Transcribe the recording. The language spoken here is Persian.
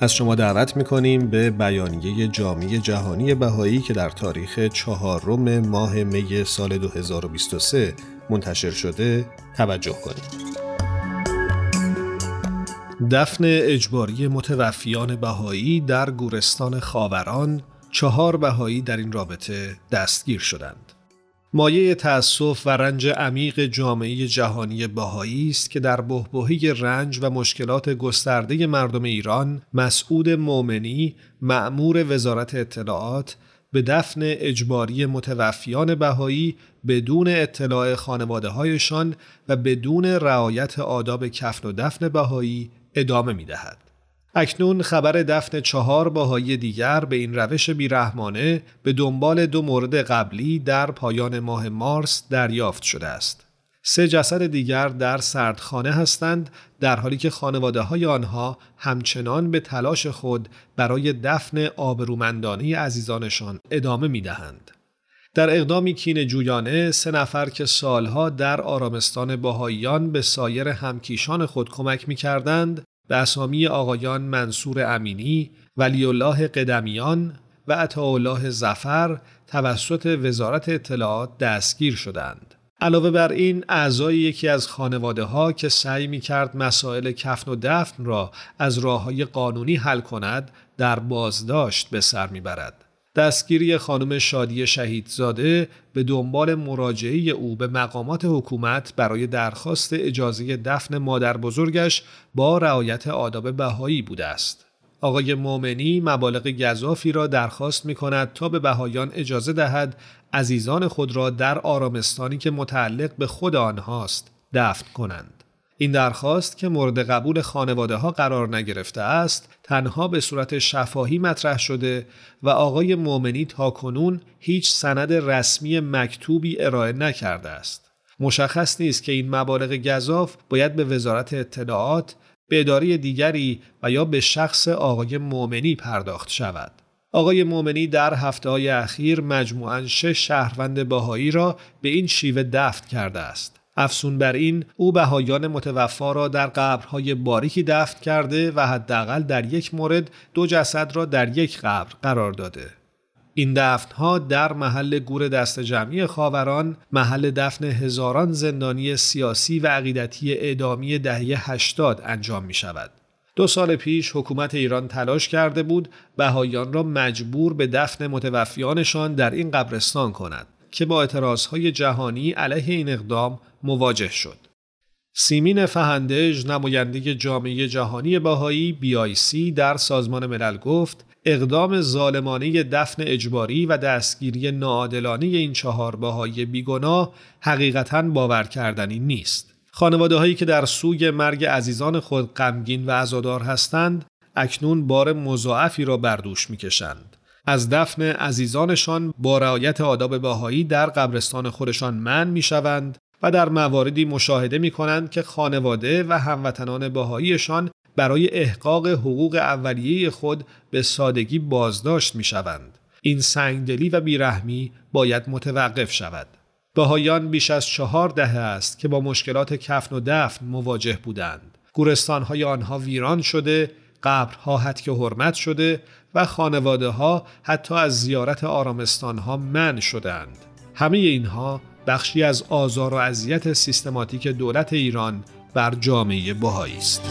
از شما دعوت می‌کنیم به بیانیه جامعه جهانی بهایی که در تاریخ چهارم ماه می سال 2023 منتشر شده توجه کنید. دفن اجباری متوفیان بهایی در گورستان خاوران چهار بهایی در این رابطه دستگیر شدند. مایه تأسف و رنج عمیق جامعه جهانی بهایی است که در بهبهی رنج و مشکلات گسترده مردم ایران مسعود مومنی معمور وزارت اطلاعات به دفن اجباری متوفیان بهایی بدون اطلاع خانواده هایشان و بدون رعایت آداب کفن و دفن بهایی ادامه می دهد. اکنون خبر دفن چهار باهایی دیگر به این روش بیرحمانه به دنبال دو مورد قبلی در پایان ماه مارس دریافت شده است. سه جسد دیگر در سردخانه هستند در حالی که خانواده های آنها همچنان به تلاش خود برای دفن آبرومندانه عزیزانشان ادامه می دهند. در اقدامی کین جویانه سه نفر که سالها در آرامستان باهاییان به سایر همکیشان خود کمک می کردند به اسامی آقایان منصور امینی، ولی الله قدمیان و عطاالله زفر توسط وزارت اطلاعات دستگیر شدند. علاوه بر این اعضای یکی از خانواده ها که سعی می کرد مسائل کفن و دفن را از راه های قانونی حل کند در بازداشت به سر می برد. دستگیری خانم شادی شهیدزاده به دنبال مراجعه او به مقامات حکومت برای درخواست اجازه دفن مادر بزرگش با رعایت آداب بهایی بوده است. آقای مومنی مبالغ گذافی را درخواست می کند تا به بهایان اجازه دهد عزیزان خود را در آرامستانی که متعلق به خود آنهاست دفن کنند. این درخواست که مورد قبول خانواده ها قرار نگرفته است تنها به صورت شفاهی مطرح شده و آقای مومنی تا کنون هیچ سند رسمی مکتوبی ارائه نکرده است. مشخص نیست که این مبالغ گذاف باید به وزارت اطلاعات به اداره دیگری و یا به شخص آقای مومنی پرداخت شود. آقای مومنی در هفته های اخیر مجموعاً شش شهروند باهایی را به این شیوه دفت کرده است. افسون بر این او بهایان متوفا را در قبرهای باریکی دفن کرده و حداقل در یک مورد دو جسد را در یک قبر قرار داده. این دفنها در محل گور دست جمعی خاوران محل دفن هزاران زندانی سیاسی و عقیدتی اعدامی دهه 80 انجام می شود. دو سال پیش حکومت ایران تلاش کرده بود بهایان را مجبور به دفن متوفیانشان در این قبرستان کند که با اعتراضهای جهانی علیه این اقدام مواجه شد. سیمین فهندج نماینده جامعه جهانی باهایی سی در سازمان ملل گفت اقدام ظالمانه دفن اجباری و دستگیری ناعادلانه این چهار باهایی بیگناه حقیقتا باور کردنی نیست. خانواده هایی که در سوی مرگ عزیزان خود غمگین و عزادار هستند اکنون بار مضاعفی را بر دوش می‌کشند. از دفن عزیزانشان با رعایت آداب باهایی در قبرستان خودشان من می‌شوند و در مواردی مشاهده می کنند که خانواده و هموطنان باهاییشان برای احقاق حقوق اولیه خود به سادگی بازداشت می شوند. این سنگدلی و بیرحمی باید متوقف شود. بهایان بیش از چهار دهه است که با مشکلات کفن و دفن مواجه بودند. گورستانهای آنها ویران شده، قبرها حتک حرمت شده و خانواده ها حتی از زیارت آرامستانها من شدند. همه اینها بخشی از آزار و اذیت سیستماتیک دولت ایران بر جامعه بهایی است.